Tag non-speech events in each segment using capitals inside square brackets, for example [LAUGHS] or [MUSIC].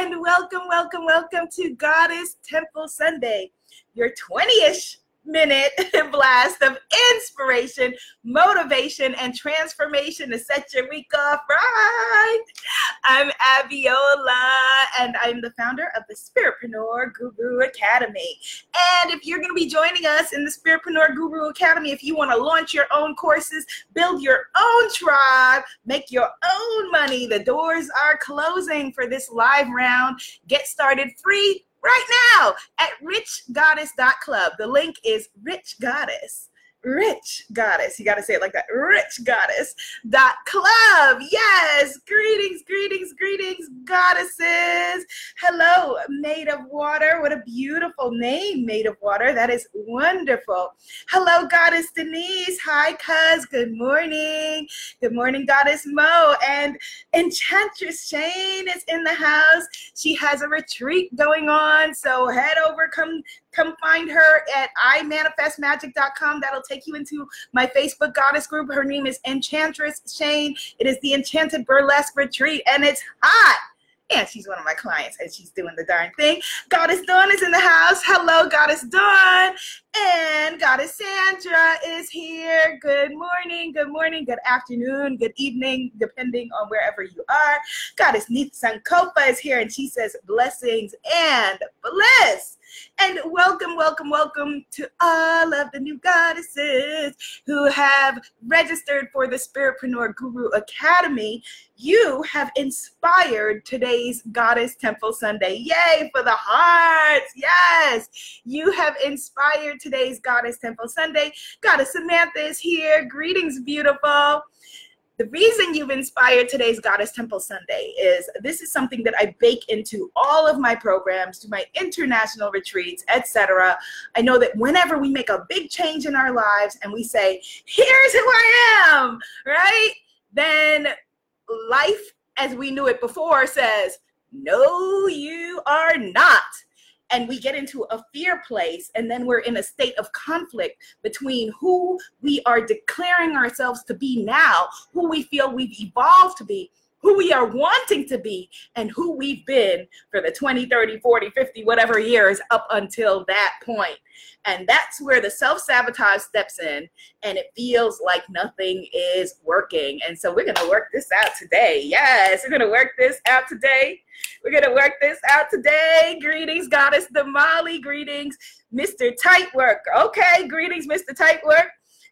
and welcome, welcome, welcome to Goddess Temple Sunday, your 20 ish minute [LAUGHS] blast of inspiration, motivation, and transformation to set your week off right. I'm Abiola, and I'm the founder of the Spiritpreneur Guru Academy. And if you're going to be joining us in the Spiritpreneur Guru Academy, if you want to launch your own courses, build your own tribe, make your own money, the doors are closing for this live round. Get started free right now at richgoddess.club. The link is Rich Goddess rich goddess you got to say it like that rich goddess dot club. Yes greetings greetings greetings goddesses. Hello made of water. What a beautiful name made of water. That is wonderful. Hello goddess denise. Hi cuz. Good morning. Good morning goddess mo. And enchantress shane is in the house. She has a retreat going on so head over come come find her at imanifestmagic.com. That'll take you into my Facebook goddess group. Her name is Enchantress Shane. It is the Enchanted Burlesque Retreat, and it's hot. And she's one of my clients, and she's doing the darn thing. Goddess Dawn is in the house. Hello, Goddess Dawn. And Goddess Sandra is here. Good morning, good morning, good afternoon, good evening, depending on wherever you are. Goddess Neith Sankofa is here, and she says blessings and bliss. And welcome, welcome, welcome to all of the new goddesses who have registered for the Spiritpreneur Guru Academy. You have inspired today's Goddess Temple Sunday. Yay for the hearts. Yes. You have inspired today's Goddess Temple Sunday. Goddess Samantha is here. Greetings, beautiful. The reason you've inspired today's Goddess Temple Sunday is this is something that I bake into all of my programs, to my international retreats, etc. I know that whenever we make a big change in our lives and we say, "Here's who I am," right? Then life as we knew it before says, "No, you are not." And we get into a fear place and then we're in a state of conflict between who we are declaring ourselves to be now who we feel we've evolved to be who we are wanting to be and who we've been for the 20 30 40 50 whatever years up until that point and that's where the self sabotage steps in and it feels like nothing is working. And so we're going to work this out today. Yes, we're going to work this out today. We're going to work this out today. Greetings, Goddess Damali. Greetings, Mr. Tightwork. Okay, greetings, Mr. Tightwork.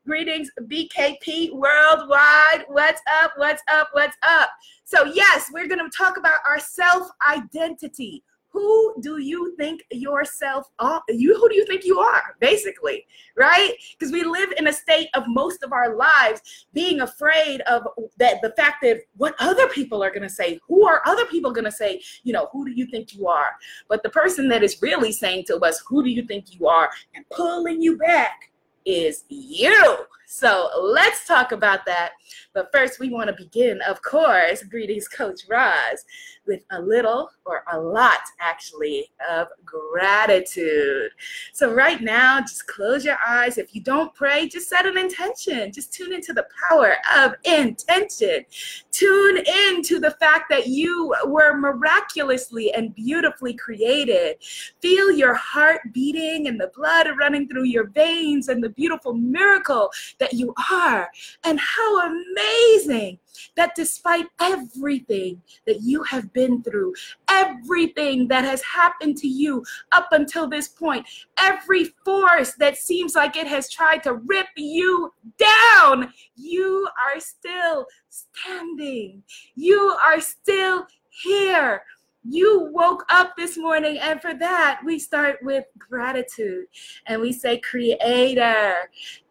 Greetings, BKP worldwide. What's up? What's up? What's up? So, yes, we're going to talk about our self identity who do you think yourself are? You who do you think you are, basically, right? Because we live in a state of most of our lives being afraid of that the fact that what other people are gonna say. Who are other people gonna say? You know, who do you think you are? But the person that is really saying to us, who do you think you are, and pulling you back is you. So let's talk about that. But first, we want to begin, of course, greetings, Coach Roz, with a little or a lot, actually, of gratitude. So, right now, just close your eyes. If you don't pray, just set an intention. Just tune into the power of intention. Tune in to the fact that you were miraculously and beautifully created. Feel your heart beating and the blood running through your veins and the beautiful miracle that you are. And how amazing that despite everything that you have been through, everything that has happened to you up until this point, every force that seems like it has tried to rip you down, you are still standing. You are still here. You woke up this morning, and for that, we start with gratitude and we say, Creator,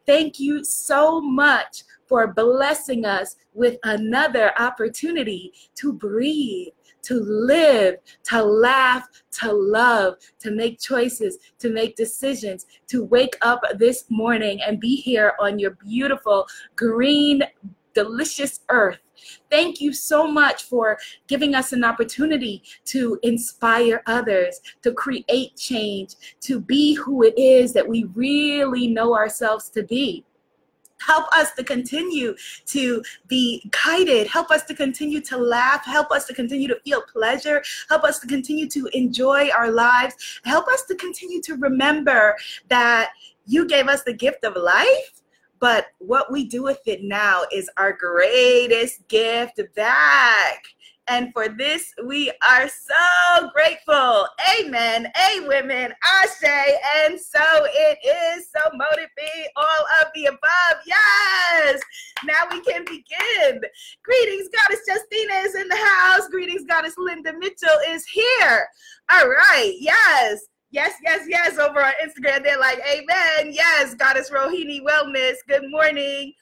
Thank you so much for blessing us with another opportunity to breathe, to live, to laugh, to love, to make choices, to make decisions, to wake up this morning and be here on your beautiful green, delicious earth. Thank you so much for giving us an opportunity to inspire others, to create change, to be who it is that we really know ourselves to be. Help us to continue to be guided. Help us to continue to laugh. Help us to continue to feel pleasure. Help us to continue to enjoy our lives. Help us to continue to remember that you gave us the gift of life but what we do with it now is our greatest gift back. And for this, we are so grateful. Amen. A women, Ashe. And so it is. So motive be all of the above. Yes. Now we can begin. Greetings, Goddess Justina is in the house. Greetings, Goddess Linda Mitchell is here. All right. Yes. Yes, yes, yes. Over on Instagram, they're like, Amen. Yes, Goddess Rohini Wellness. Good morning.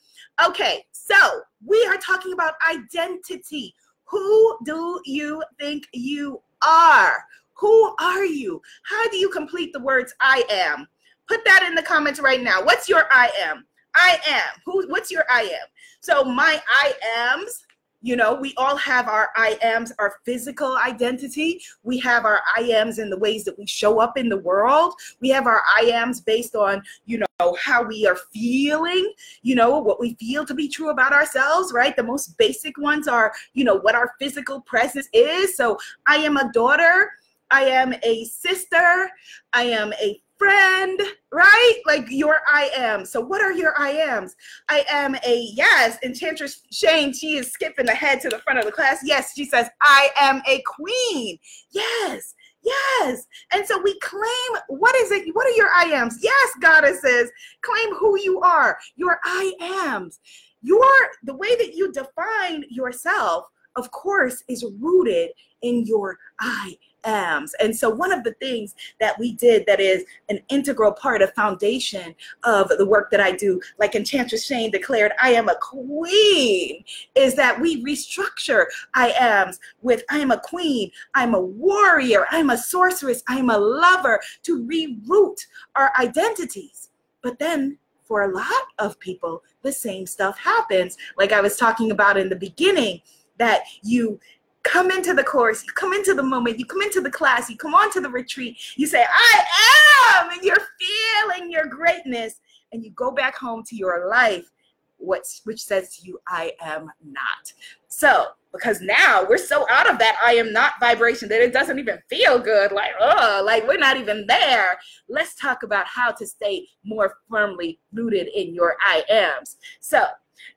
Okay, so we are talking about identity. Who do you think you are? Who are you? How do you complete the words I am? Put that in the comments right now. What's your I am? I am. Who what's your I am? So my I ams you know, we all have our I ams, our physical identity. We have our I ams in the ways that we show up in the world. We have our I ams based on, you know, how we are feeling, you know, what we feel to be true about ourselves, right? The most basic ones are, you know, what our physical presence is. So I am a daughter. I am a sister. I am a friend, right? Like your I am. So what are your I ams? I am a yes. Enchantress Shane, she is skipping ahead to the front of the class. Yes, she says, I am a queen. Yes. Yes. And so we claim what is it? What are your I ams? Yes, goddesses. Claim who you are. Your I ams. Your the way that you define yourself, of course, is rooted in your I ams. And so one of the things that we did that is an integral part of foundation of the work that I do, like Enchantress Shane declared, I am a queen, is that we restructure I ams with I am a queen, I'm a warrior, I'm a sorceress, I'm a lover to reroot our identities. But then for a lot of people, the same stuff happens. Like I was talking about in the beginning, that you come into the course, you come into the moment, you come into the class, you come onto the retreat, you say, I am, and you're feeling your greatness, and you go back home to your life, which says to you, I am not. So, because now we're so out of that I am not vibration that it doesn't even feel good. Like, oh, like we're not even there. Let's talk about how to stay more firmly rooted in your I ams. So,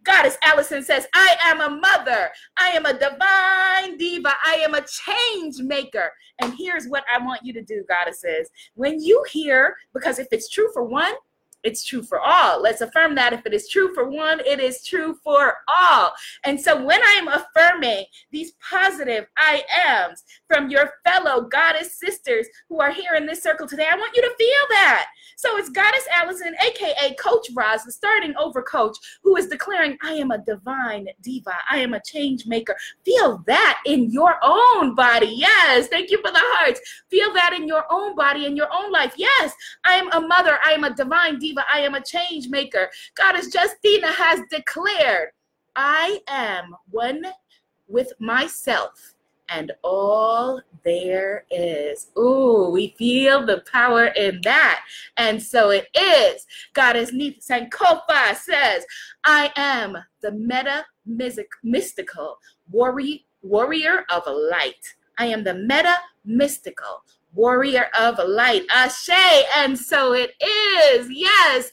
Goddess Allison says, I am a mother. I am a divine diva. I am a change maker. And here's what I want you to do, goddesses. When you hear, because if it's true for one, it's true for all. Let's affirm that if it is true for one, it is true for all. And so when I'm affirming these positive I ams from your fellow goddess sisters who are here in this circle today, I want you to feel that. So it's Goddess Allison, aka Coach Roz, the starting over coach, who is declaring, I am a divine diva. I am a change maker. Feel that in your own body. Yes. Thank you for the hearts. Feel that in your own body, in your own life. Yes. I am a mother. I am a divine diva. I am a change maker. Goddess Justina has declared, I am one with myself and all there is. Ooh, we feel the power in that. And so it is. Goddess Neith Sankofa says, I am the meta mystical warrior of light. I am the meta mystical warrior of light. Ashe. And so it is. Yes,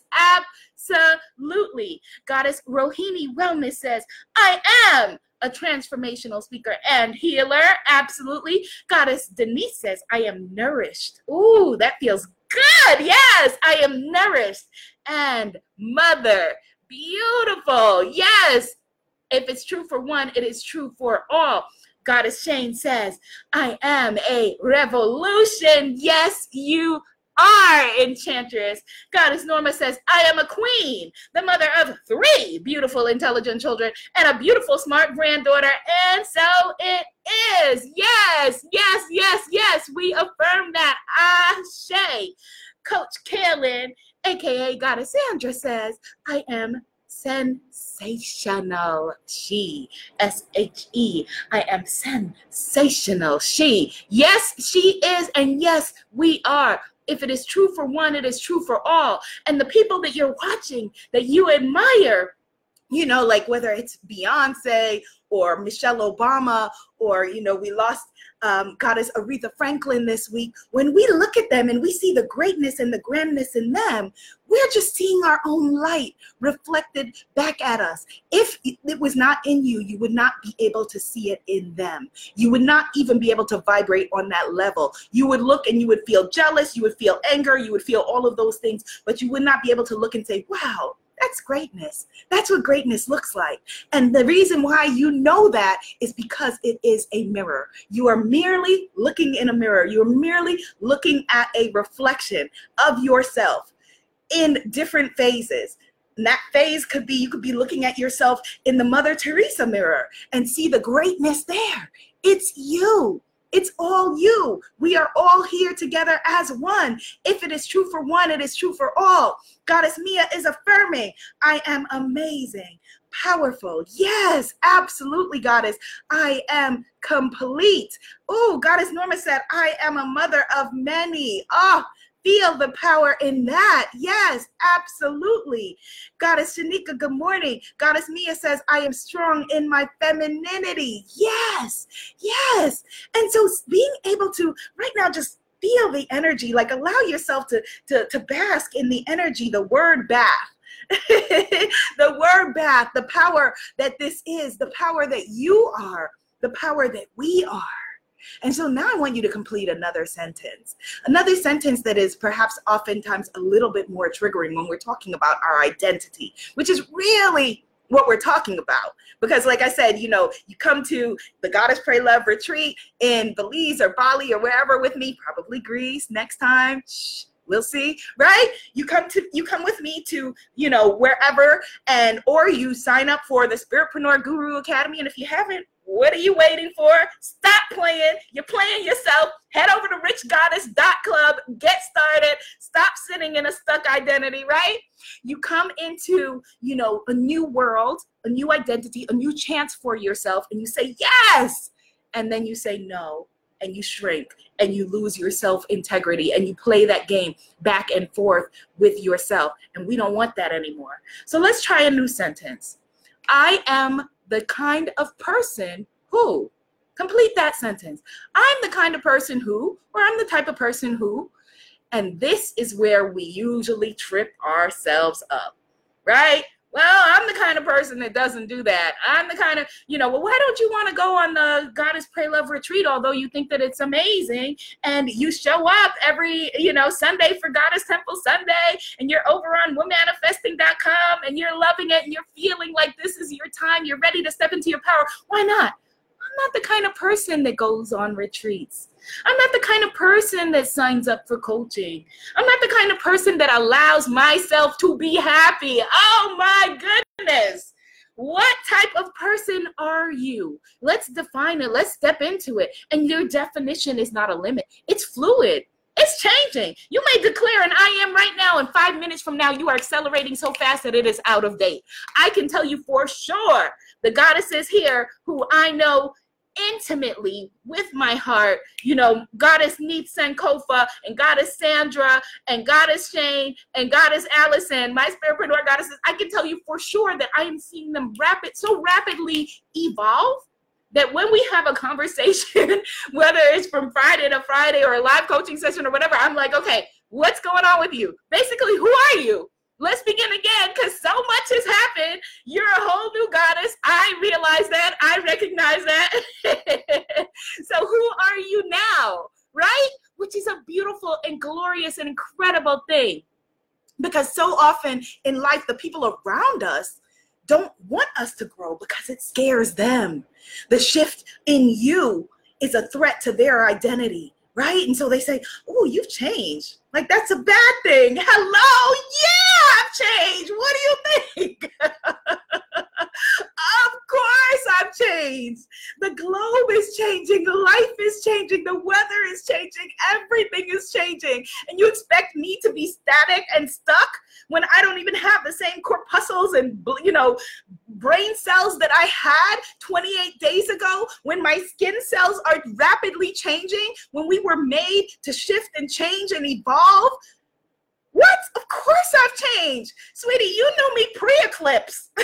absolutely. Goddess Rohini Wellness says, I am a transformational speaker and healer. Absolutely. Goddess Denise says, I am nourished. Ooh, that feels good. Yes, I am nourished. And mother, beautiful. Yes. If it's true for one, it is true for all. Goddess Shane says, I am a revolution. Yes, you are enchantress. Goddess Norma says, I am a queen, the mother of three beautiful, intelligent children and a beautiful, smart granddaughter. And so it is. Yes, yes, yes, yes. We affirm that. Ashe. Coach Kaylin, aka Goddess Sandra, says, I am sensational she s-h-e i am sensational she yes she is and yes we are If it is true for one, it is true for all. And the people that you're watching that you admire, you know, like whether it's Beyonce or Michelle Obama, or, you know, we lost um, Goddess Aretha Franklin this week. When we look at them and we see the greatness and the grandness in them, we're just seeing our own light reflected back at us. If it was not in you, you would not be able to see it in them. You would not even be able to vibrate on that level. You would look and you would feel jealous, you would feel anger, you would feel all of those things, but you would not be able to look and say, wow, that's greatness. That's what greatness looks like. And the reason why you know that is because it is a mirror. You are merely looking in a mirror, you're merely looking at a reflection of yourself in different phases. And that phase could be you could be looking at yourself in the Mother Teresa mirror and see the greatness there. It's you. It's all you. We are all here together as one. If it is true for one, it is true for all. Goddess Mia is affirming, I am amazing, powerful. Yes, absolutely, Goddess. I am complete. Oh, Goddess Norma said, I am a mother of many. Oh, feel the power in that. Yes, absolutely. Goddess Shanika, good morning. Goddess Mia says, I am strong in my femininity. Yes, yes. And so being able to right now just feel the energy, like allow yourself to, to, to bask in the energy, the word bath. [LAUGHS] the word bath, the power that this is, the power that you are, the power that we are. And so now I want you to complete another sentence. Another sentence that is perhaps oftentimes a little bit more triggering when we're talking about our identity, which is really what we're talking about. Because, like I said, you know, you come to the Goddess Pray Love retreat in Belize or Bali or wherever with me, probably Greece next time. Shh, we'll see right you come to you come with me to you know wherever and or you sign up for the spiritpreneur guru academy and if you haven't what are you waiting for? Stop playing. You're playing yourself. Head over to richgoddess.club. Get started. Stop sitting in a stuck identity, right? You come into, you know, a new world, a new identity, a new chance for yourself, and you say, yes. And then you say no, and you shrink and you lose your self integrity and you play that game back and forth with yourself. And we don't want that anymore. So let's try a new sentence. I am the kind of person who, complete that sentence. I'm the kind of person who, or I'm the type of person who, and this is where we usually trip ourselves up, right? Well, I'm the kind of person that doesn't do that. I'm the kind of, you know, well, why don't you want to go on the Goddess Pray Love retreat, although you think that it's amazing and you show up every, you know, Sunday for Goddess Temple Sunday and you're over on womanifesting.com and you're loving it and you're feeling like this is your time, you're ready to step into your power. Why not? Not the kind of person that goes on retreats. I'm not the kind of person that signs up for coaching. I'm not the kind of person that allows myself to be happy. Oh my goodness. What type of person are you? Let's define it. Let's step into it. And your definition is not a limit, it's fluid. It's changing. You may declare an I am right now, and five minutes from now, you are accelerating so fast that it is out of date. I can tell you for sure the goddesses here who I know intimately with my heart, you know, Goddess Neith Sankofa and Goddess Sandra and Goddess Shane and Goddess Allison, my spiritpreneur goddesses, I can tell you for sure that I am seeing them rapid, so rapidly evolve that when we have a conversation, [LAUGHS] whether it's from Friday to Friday or a live coaching session or whatever, I'm like, okay, what's going on with you? Basically, who are you? Let's begin again because so much has happened. You're a whole new goddess. I realize that. I recognize that. [LAUGHS] so, who are you now? Right? Which is a beautiful and glorious and incredible thing. Because so often in life, the people around us don't want us to grow because it scares them. The shift in you is a threat to their identity right? And so they say, Oh, you've changed. Like, that's a bad thing. Hello. Yeah, I've changed. What do you think? [LAUGHS] of course, I've changed. The globe is changing. Life is changing. The weather is changing. Everything is changing. And you expect me to be static and stuck when I don't even have the same corpuscles and, you know, brain cells that I had 28 days ago, when my skin cells are rapidly changing, when we were made to shift and change and evolve. What? Of course I've changed. Sweetie, you knew me pre eclipse. [LAUGHS] we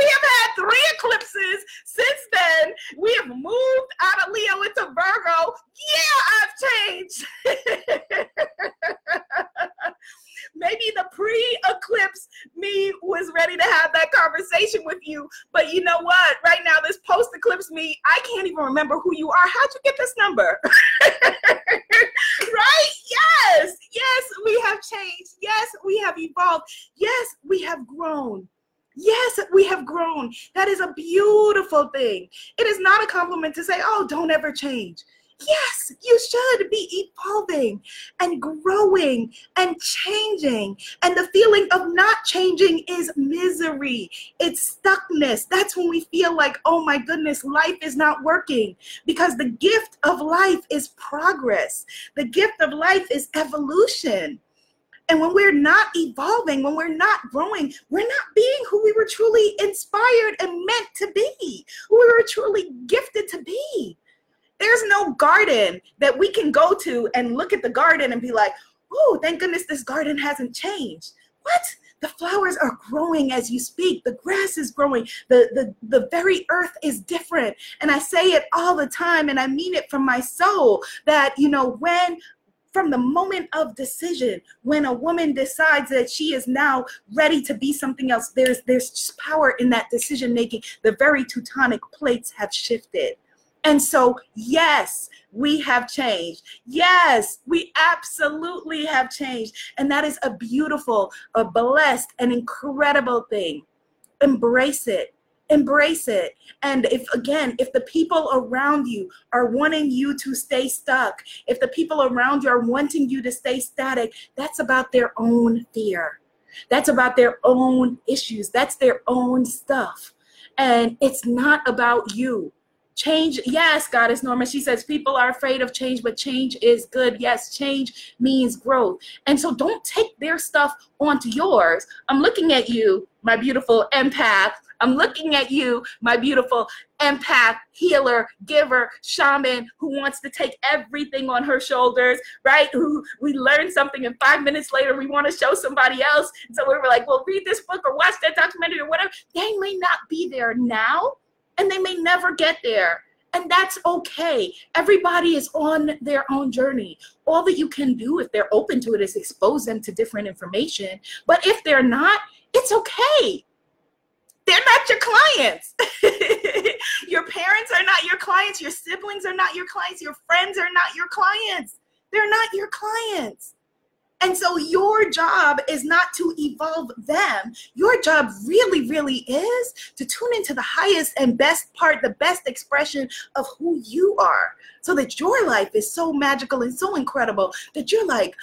have had three eclipses since then. We have moved out of Leo into Virgo. Yeah, I've changed. [LAUGHS] maybe the pre-eclipse me was ready to have that conversation with you. But you know what? Right now, this post-eclipse me, I can't even remember who you are. How'd you get this number? [LAUGHS] right? Yes, yes, we have changed. Yes, we have evolved. Yes, we have grown. Yes, we have grown. That is a beautiful thing. It is not a compliment to say, oh, don't ever change. Yes, you should be evolving and growing and changing. And the feeling of not changing is misery, it's stuckness. That's when we feel like, oh my goodness, life is not working because the gift of life is progress, the gift of life is evolution. And when we're not evolving, when we're not growing, we're not being who we were truly inspired and meant to be, who we were truly gifted to be. There's no garden that we can go to and look at the garden and be like, oh, thank goodness this garden hasn't changed. What? The flowers are growing as you speak. The grass is growing. The, the, the very earth is different. And I say it all the time, and I mean it from my soul that, you know, when from the moment of decision when a woman decides that she is now ready to be something else there's there's power in that decision making the very teutonic plates have shifted and so, yes, we have changed. Yes, we absolutely have changed. And that is a beautiful, a blessed, an incredible thing. Embrace it. Embrace it. And if, again, if the people around you are wanting you to stay stuck, if the people around you are wanting you to stay static, that's about their own fear. That's about their own issues. That's their own stuff. And it's not about you. Change, yes, Goddess Norma. She says people are afraid of change, but change is good. Yes, change means growth. And so don't take their stuff onto yours. I'm looking at you, my beautiful empath. I'm looking at you, my beautiful empath, healer, giver, shaman who wants to take everything on her shoulders, right? Who we learn something and five minutes later we want to show somebody else. So we were like, well, read this book or watch that documentary or whatever. They may not be there now, and they may never get there. And that's okay. Everybody is on their own journey. All that you can do, if they're open to it, is expose them to different information. But if they're not, it's okay. They're not your clients. [LAUGHS] your parents are not your clients. Your siblings are not your clients. Your friends are not your clients. They're not your clients. And so your job is not to evolve them. Your job really, really is to tune into the highest and best part, the best expression of who you are, so that your life is so magical and so incredible that you're like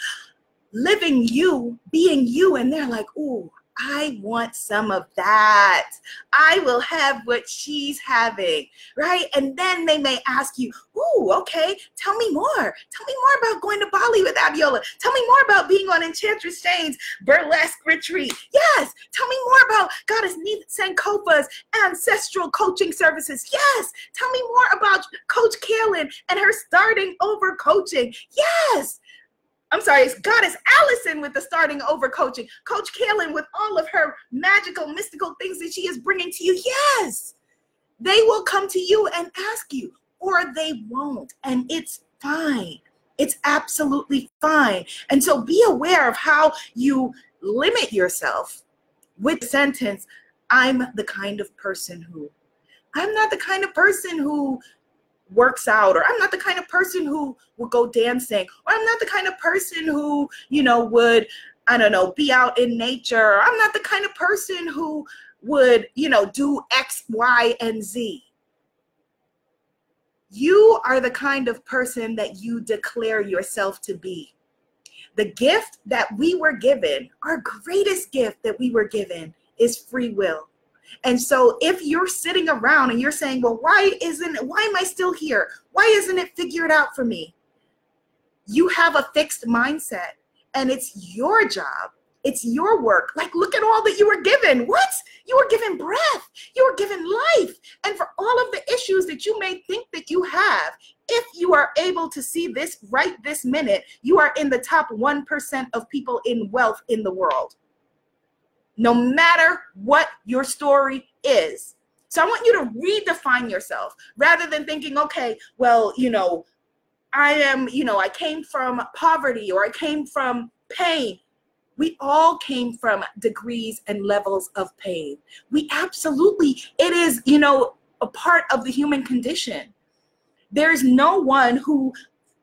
living you, being you, and they're like, ooh, I want some of that. I will have what she's having, right? And then they may ask you, Ooh, okay, tell me more. Tell me more about going to Bali with Abiola. Tell me more about being on Enchantress Shane's burlesque retreat. Yes, tell me more about Goddess Sankofa's ancestral coaching services. Yes, tell me more about Coach Kaylin and her starting over coaching. Yes, I'm sorry, it's Goddess Allison with the starting over coaching. Coach Kaylin with all of her magical, mystical things that she is bringing to you. Yes, they will come to you and ask you, or they won't. And it's fine. It's absolutely fine. And so be aware of how you limit yourself with sentence, I'm the kind of person who. I'm not the kind of person who works out or i'm not the kind of person who would go dancing or i'm not the kind of person who you know would i don't know be out in nature or i'm not the kind of person who would you know do x y and z. You are the kind of person that you declare yourself to be. The gift that we were given our greatest gift that we were given is free will And so if you're sitting around and you're saying, well, why isn't, why am I still here? Why isn't it figured out for me? You have a fixed mindset and it's your job. It's your work. Like, look at all that you were given. What? You were given breath. You were given life. And for all of the issues that you may think that you have, if you are able to see this right this minute, you are in the top 1% of people in wealth in the world no matter what your story is. So I want you to redefine yourself rather than thinking, okay, well, you know, I am, you know, I came from poverty or I came from pain. We all came from degrees and levels of pain. We absolutely, it is, you know, a part of the human condition. There's no one who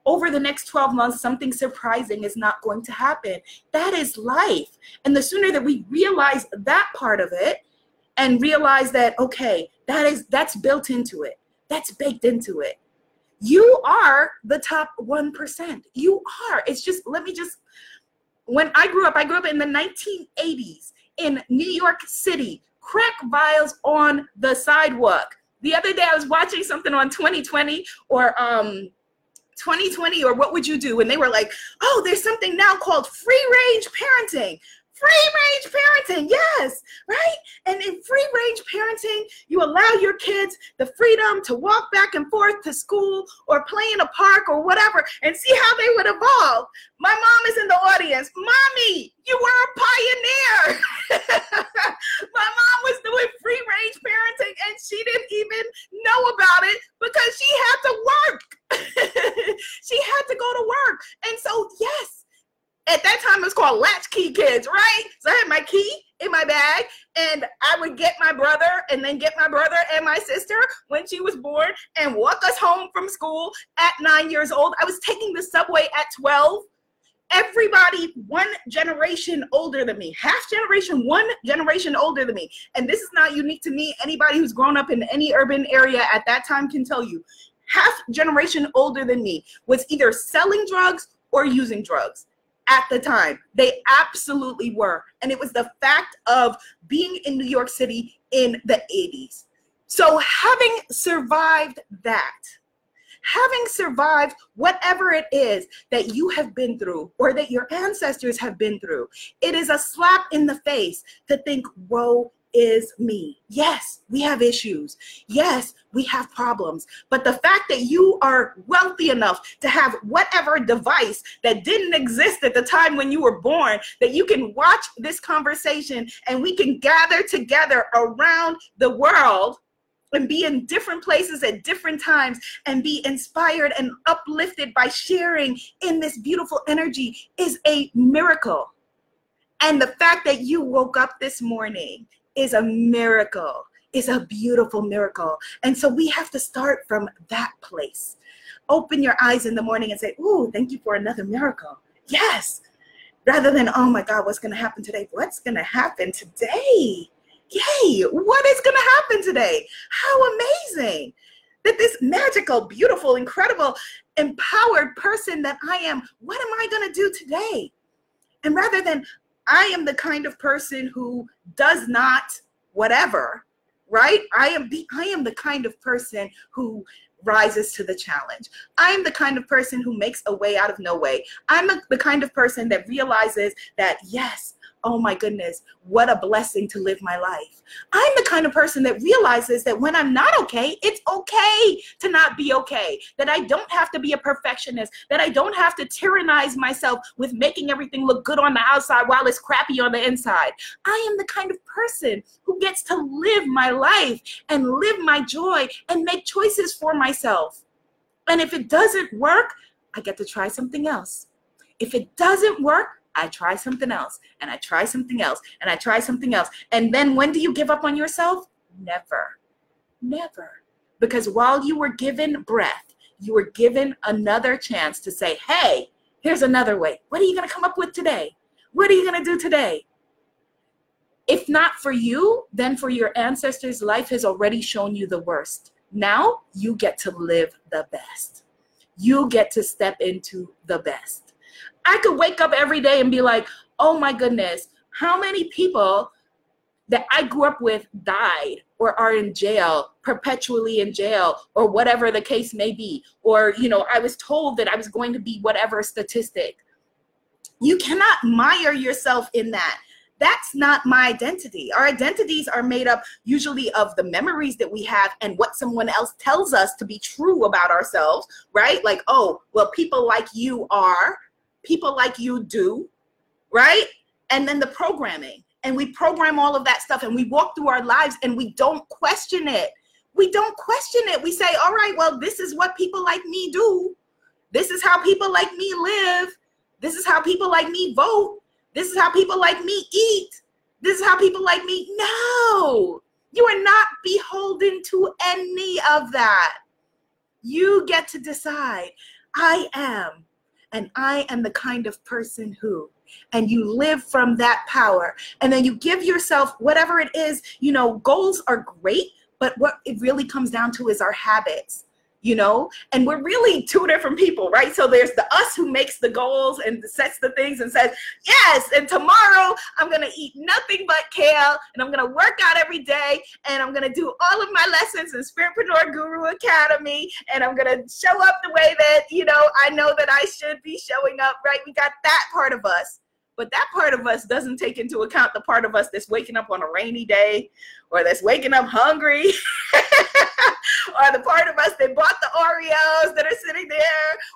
over the next 12 months, something surprising is not going to happen. That is life. And the sooner that we realize that part of it and realize that, okay, that is that's built into it, that's baked into it. You are the top 1%. You are. It's just, let me just, when I grew up, I grew up in the 1980s in New York City, crack vials on the sidewalk. The other day I was watching something on 2020 or um 2020 or what would you do? And they were like, oh, there's something now called free range parenting. Free range parenting, yes, right? And in free range parenting, you allow your kids the freedom to walk back and forth to school or play in a park or whatever and see how they would evolve. My mom is in the audience. Mommy, you were a pioneer. [LAUGHS] My mom was doing free range parenting and she didn't even know about it because she had to work. [LAUGHS] she had to go to work. And so, yes, at that time it was called latchkey kids, right? So I had my key in my bag and I would get my brother and then get my brother and my sister when she was born and walk us home from school at nine years old. I was taking the subway at 12. Everybody one generation older than me, half generation, one generation older than me. And this is not unique to me. Anybody who's grown up in any urban area at that time can tell you. Half generation older than me was either selling drugs or using drugs at the time. They absolutely were. And it was the fact of being in New York City in the 80s. So, having survived that, having survived whatever it is that you have been through or that your ancestors have been through, it is a slap in the face to think, woe is me. Yes, we have issues. Yes, we have problems. But the fact that you are wealthy enough to have whatever device that didn't exist at the time when you were born, that you can watch this conversation and we can gather together around the world and be in different places at different times and be inspired and uplifted by sharing in this beautiful energy is a miracle. And the fact that you woke up this morning is a miracle, is a beautiful miracle. And so we have to start from that place. Open your eyes in the morning and say, Ooh, thank you for another miracle. Yes. Rather than, oh my God, what's going to happen today? What's going to happen today? Yay, what is going to happen today? How amazing that this magical, beautiful, incredible, empowered person that I am, what am I going to do today? And rather than, I am the kind of person who does not whatever, right? I am the I am the kind of person who rises to the challenge. I'm the kind of person who makes a way out of no way. I'm the kind of person that realizes that yes, oh my goodness, what a blessing to live my life. I'm the kind of person that realizes that when I'm not okay, it's okay to not be okay, that I don't have to be a perfectionist, that I don't have to tyrannize myself with making everything look good on the outside while it's crappy on the inside. I am the kind of person who gets to live my life and live my joy and make choices for myself. And if it doesn't work, I get to try something else. If it doesn't work, I try something else and I try something else and I try something else. And then when do you give up on yourself? Never. Never. Because while you were given breath, you were given another chance to say, hey, here's another way. What are you going to come up with today? What are you going to do today? If not for you, then for your ancestors, life has already shown you the worst. Now you get to live the best. You get to step into the best. I could wake up every day and be like, oh my goodness, how many people that I grew up with died or are in jail, perpetually in jail, or whatever the case may be. Or, you know, I was told that I was going to be whatever statistic. You cannot mire yourself in that. That's not my identity. Our identities are made up usually of the memories that we have and what someone else tells us to be true about ourselves, right? Like, oh, well, people like you are, people like you do, right? And then the programming and we program all of that stuff and we walk through our lives and we don't question it. We don't question it. We say, all right, well, this is what people like me do. This is how people like me live. This is how people like me vote. This is how people like me eat. This is how people like me. No, you are not beholden to any of that. You get to decide. I am, and I am the kind of person who and you live from that power. And then you give yourself whatever it is you know goals are great but what it really comes down to is our habits you know? And we're really two different people right? So there's the us who makes the goals and sets the things and says yes and tomorrow i'm to eat nothing but kale and i'm to work out every day and i'm to do all of my lessons in spiritpreneur guru academy and i'm to show up the way that you know i know that i should be showing up right? We got that part of us but that part of us doesn't take into account the part of us that's waking up on a rainy day or that's waking up hungry [LAUGHS] or the part of us that bought the Oreos that are sitting there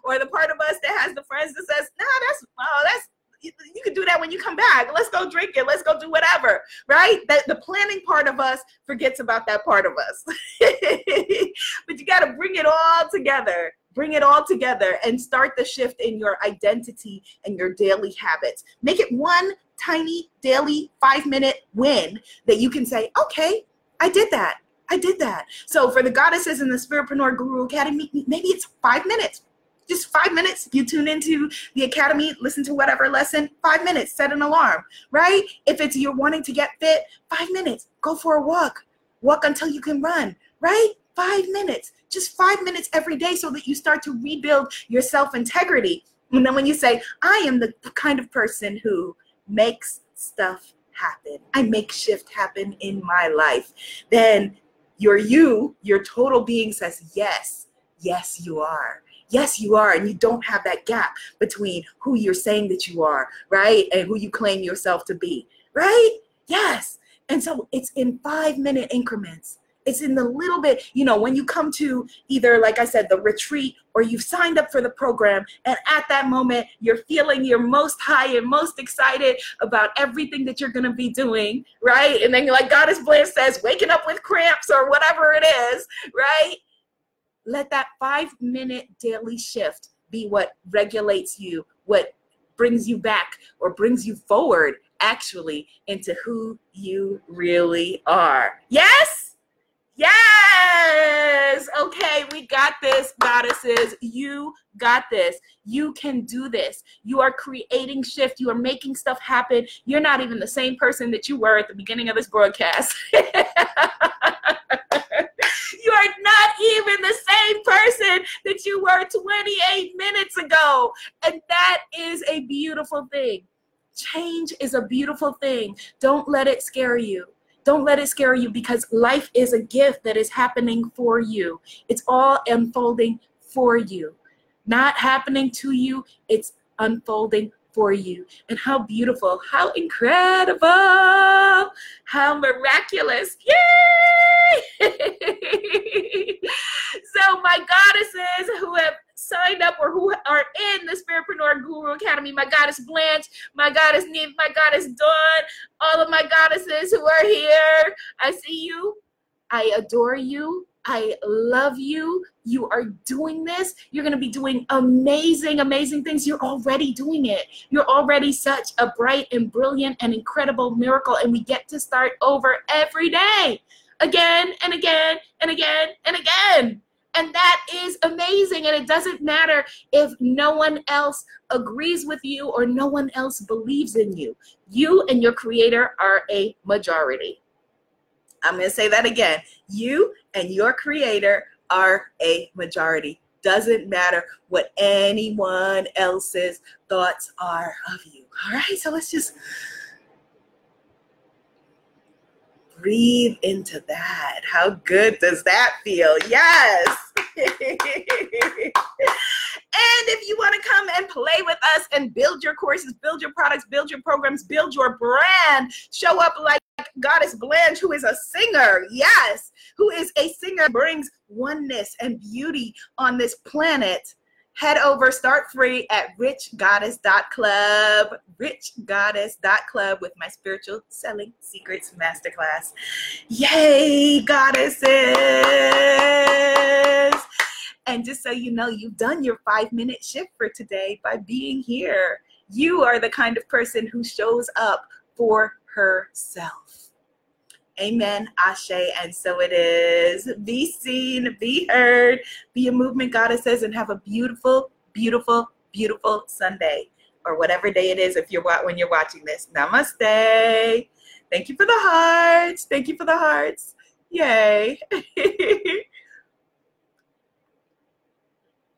or the part of us that has the friends that says, nah, that's, oh, that's, you, you can do that when you come back. Let's go drink it. Let's go do whatever, right? That the planning part of us forgets about that part of us. [LAUGHS] but you got to bring it all together bring it all together and start the shift in your identity and your daily habits. Make it one tiny daily five minute win that you can say, okay, I did that. I did that. So for the goddesses in the Spiritpreneur Guru Academy, maybe it's five minutes. Just five minutes. You tune into the academy, listen to whatever lesson, five minutes, set an alarm, right? If it's you're wanting to get fit, five minutes. Go for a walk. Walk until you can run, right? Five minutes, just five minutes every day so that you start to rebuild your self integrity. And then when you say, I am the kind of person who makes stuff happen, I make shift happen in my life, then your you, your total being says, Yes, yes, you are. Yes, you are. And you don't have that gap between who you're saying that you are, right? And who you claim yourself to be, right? Yes. And so it's in five minute increments it's in the little bit, you know, when you come to either, like I said, the retreat or you've signed up for the program, and at that moment, you're feeling you're most high and most excited about everything that you're going to be doing, right? And then, you're like Goddess Blair says, waking up with cramps or whatever it is, right? Let that five minute daily shift be what regulates you, what brings you back or brings you forward actually into who you really are. Yes? Yes. Okay, we got this, goddesses. You got this. You can do this. You are creating shift. You are making stuff happen. You're not even the same person that you were at the beginning of this broadcast. [LAUGHS] you are not even the same person that you were 28 minutes ago. And that is a beautiful thing. Change is a beautiful thing. Don't let it scare you. Don't let it scare you because life is a gift that is happening for you. It's all unfolding for you, not happening to you, it's unfolding for you. And how beautiful, how incredible, how miraculous. Yay! [LAUGHS] so, my goddesses who have signed up or who are in the Spiritpreneur Guru Academy, my goddess Blanche, my goddess Neve, my goddess Dawn, all of my goddesses who are here. I see you. I adore you. I love you. You are doing this. You're going to be doing amazing, amazing things. You're already doing it. You're already such a bright and brilliant and incredible miracle. And we get to start over every day, again and again and again and again. And that is amazing. And it doesn't matter if no one else agrees with you or no one else believes in you. You and your creator are a majority. I'm going to say that again. You and your creator are a majority. Doesn't matter what anyone else's thoughts are of you. All right, so let's just breathe into that. How good does that feel? Yes. and if you want to come and play with us and build your courses, build your products, build your programs, build your brand, show up like Goddess Blanche, who is a singer, yes, who is a singer, brings oneness and beauty on this planet head over, start free at richgoddess.club, richgoddess.club with my spiritual selling secrets masterclass. Yay, goddesses! And just so you know, you've done your five minute shift for today by being here. You are the kind of person who shows up for herself. Amen, Ashe, and so it is. Be seen, be heard, be a movement goddesses, and have a beautiful, beautiful, beautiful Sunday or whatever day it is if you're when you're watching this. Namaste. Thank you for the hearts. Thank you for the hearts. Yay. [LAUGHS]